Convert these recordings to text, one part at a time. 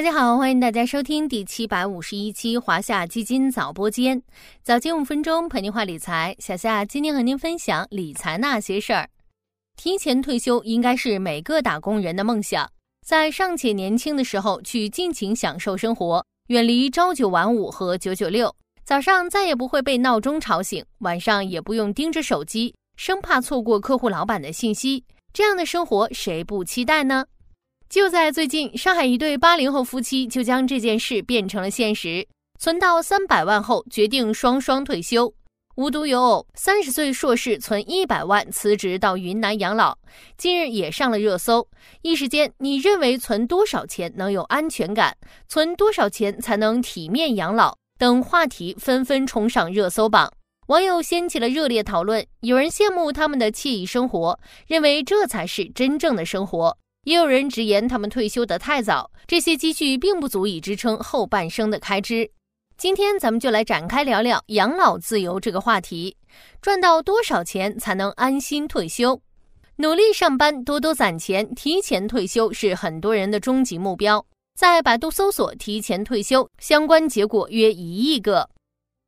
大家好，欢迎大家收听第七百五十一期华夏基金早播间，早间五分钟陪您话理财。小夏今天和您分享理财那些事儿。提前退休应该是每个打工人的梦想，在尚且年轻的时候去尽情享受生活，远离朝九晚五和九九六，早上再也不会被闹钟吵醒，晚上也不用盯着手机，生怕错过客户、老板的信息，这样的生活谁不期待呢？就在最近，上海一对八零后夫妻就将这件事变成了现实。存到三百万后，决定双双退休。无独有偶，三十岁硕士存一百万辞职到云南养老，近日也上了热搜。一时间，你认为存多少钱能有安全感？存多少钱才能体面养老？等话题纷纷冲上热搜榜，网友掀起了热烈讨论。有人羡慕他们的惬意生活，认为这才是真正的生活。也有人直言，他们退休得太早，这些积蓄并不足以支撑后半生的开支。今天咱们就来展开聊聊养老自由这个话题。赚到多少钱才能安心退休？努力上班，多多攒钱，提前退休是很多人的终极目标。在百度搜索“提前退休”，相关结果约一亿个。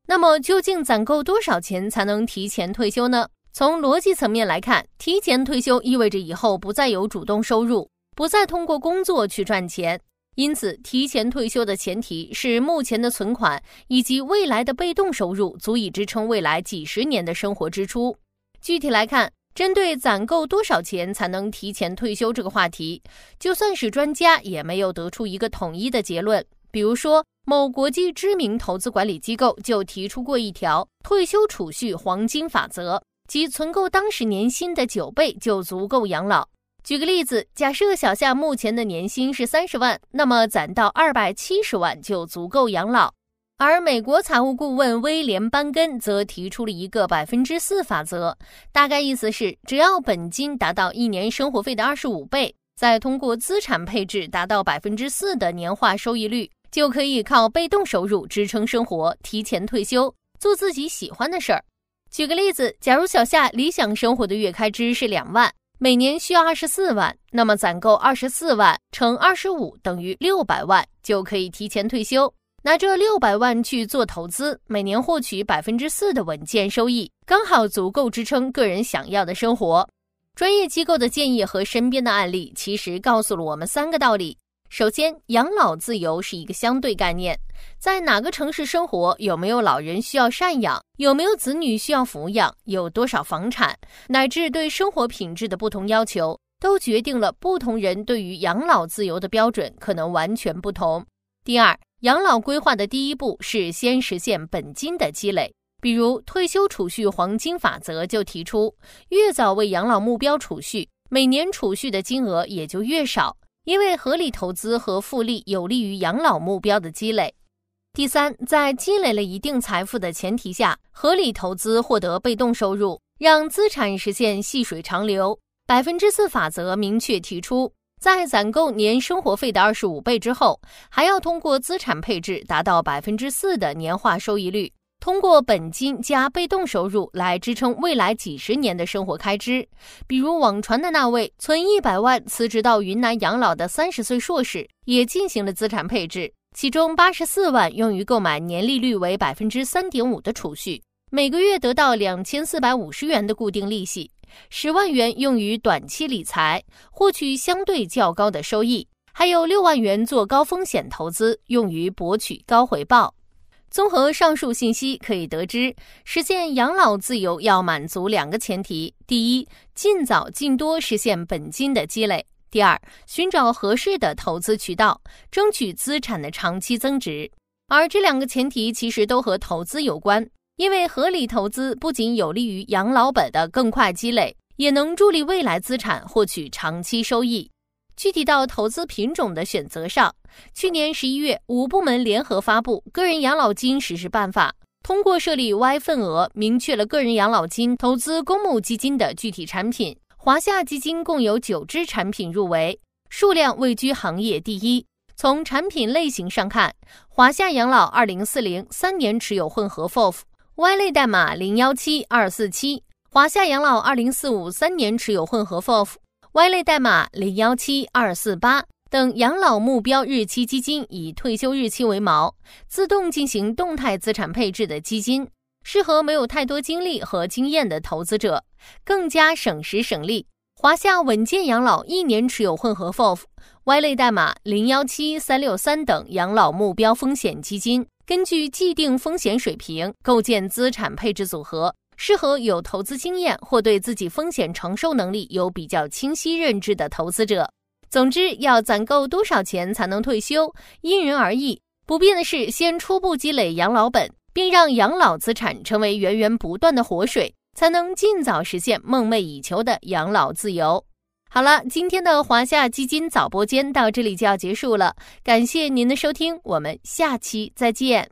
那么，究竟攒够多少钱才能提前退休呢？从逻辑层面来看，提前退休意味着以后不再有主动收入，不再通过工作去赚钱。因此，提前退休的前提是目前的存款以及未来的被动收入足以支撑未来几十年的生活支出。具体来看，针对攒够多少钱才能提前退休这个话题，就算是专家也没有得出一个统一的结论。比如说，某国际知名投资管理机构就提出过一条退休储蓄黄金法则。即存够当时年薪的九倍就足够养老。举个例子，假设小夏目前的年薪是三十万，那么攒到二百七十万就足够养老。而美国财务顾问威廉班根则提出了一个百分之四法则，大概意思是，只要本金达到一年生活费的二十五倍，再通过资产配置达到百分之四的年化收益率，就可以靠被动收入支撑生活，提前退休，做自己喜欢的事儿。举个例子，假如小夏理想生活的月开支是两万，每年需要二十四万，那么攒够二十四万乘二十五等于六百万，就可以提前退休。拿这六百万去做投资，每年获取百分之四的稳健收益，刚好足够支撑个人想要的生活。专业机构的建议和身边的案例，其实告诉了我们三个道理。首先，养老自由是一个相对概念，在哪个城市生活，有没有老人需要赡养，有没有子女需要抚养，有多少房产，乃至对生活品质的不同要求，都决定了不同人对于养老自由的标准可能完全不同。第二，养老规划的第一步是先实现本金的积累，比如退休储蓄黄金法则就提出，越早为养老目标储蓄，每年储蓄的金额也就越少。因为合理投资和复利有利于养老目标的积累。第三，在积累了一定财富的前提下，合理投资获得被动收入，让资产实现细水长流。百分之四法则明确提出，在攒够年生活费的二十五倍之后，还要通过资产配置达到百分之四的年化收益率。通过本金加被动收入来支撑未来几十年的生活开支，比如网传的那位存一百万辞职到云南养老的三十岁硕士，也进行了资产配置，其中八十四万用于购买年利率为百分之三点五的储蓄，每个月得到两千四百五十元的固定利息；十万元用于短期理财，获取相对较高的收益；还有六万元做高风险投资，用于博取高回报。综合上述信息，可以得知，实现养老自由要满足两个前提：第一，尽早尽多实现本金的积累；第二，寻找合适的投资渠道，争取资产的长期增值。而这两个前提其实都和投资有关，因为合理投资不仅有利于养老本的更快积累，也能助力未来资产获取长期收益。具体到投资品种的选择上，去年十一月，五部门联合发布《个人养老金实施办法》，通过设立 Y 份额，明确了个人养老金投资公募基金的具体产品。华夏基金共有九只产品入围，数量位居行业第一。从产品类型上看，华夏养老二零四零三年持有混合 FOF，Y 类代码零幺七二四七；华夏养老二零四五三年持有混合 FOF。Y 类代码零幺七二四八，等养老目标日期基金以退休日期为锚，自动进行动态资产配置的基金，适合没有太多精力和经验的投资者，更加省时省力。华夏稳健养老一年持有混合 FOF、Y 类代码零幺七三六三等养老目标风险基金，根据既定风险水平构建资产配置组合，适合有投资经验或对自己风险承受能力有比较清晰认知的投资者。总之，要攒够多少钱才能退休，因人而异。不变的是，先初步积累养老本，并让养老资产成为源源不断的活水，才能尽早实现梦寐以求的养老自由。好了，今天的华夏基金早播间到这里就要结束了，感谢您的收听，我们下期再见。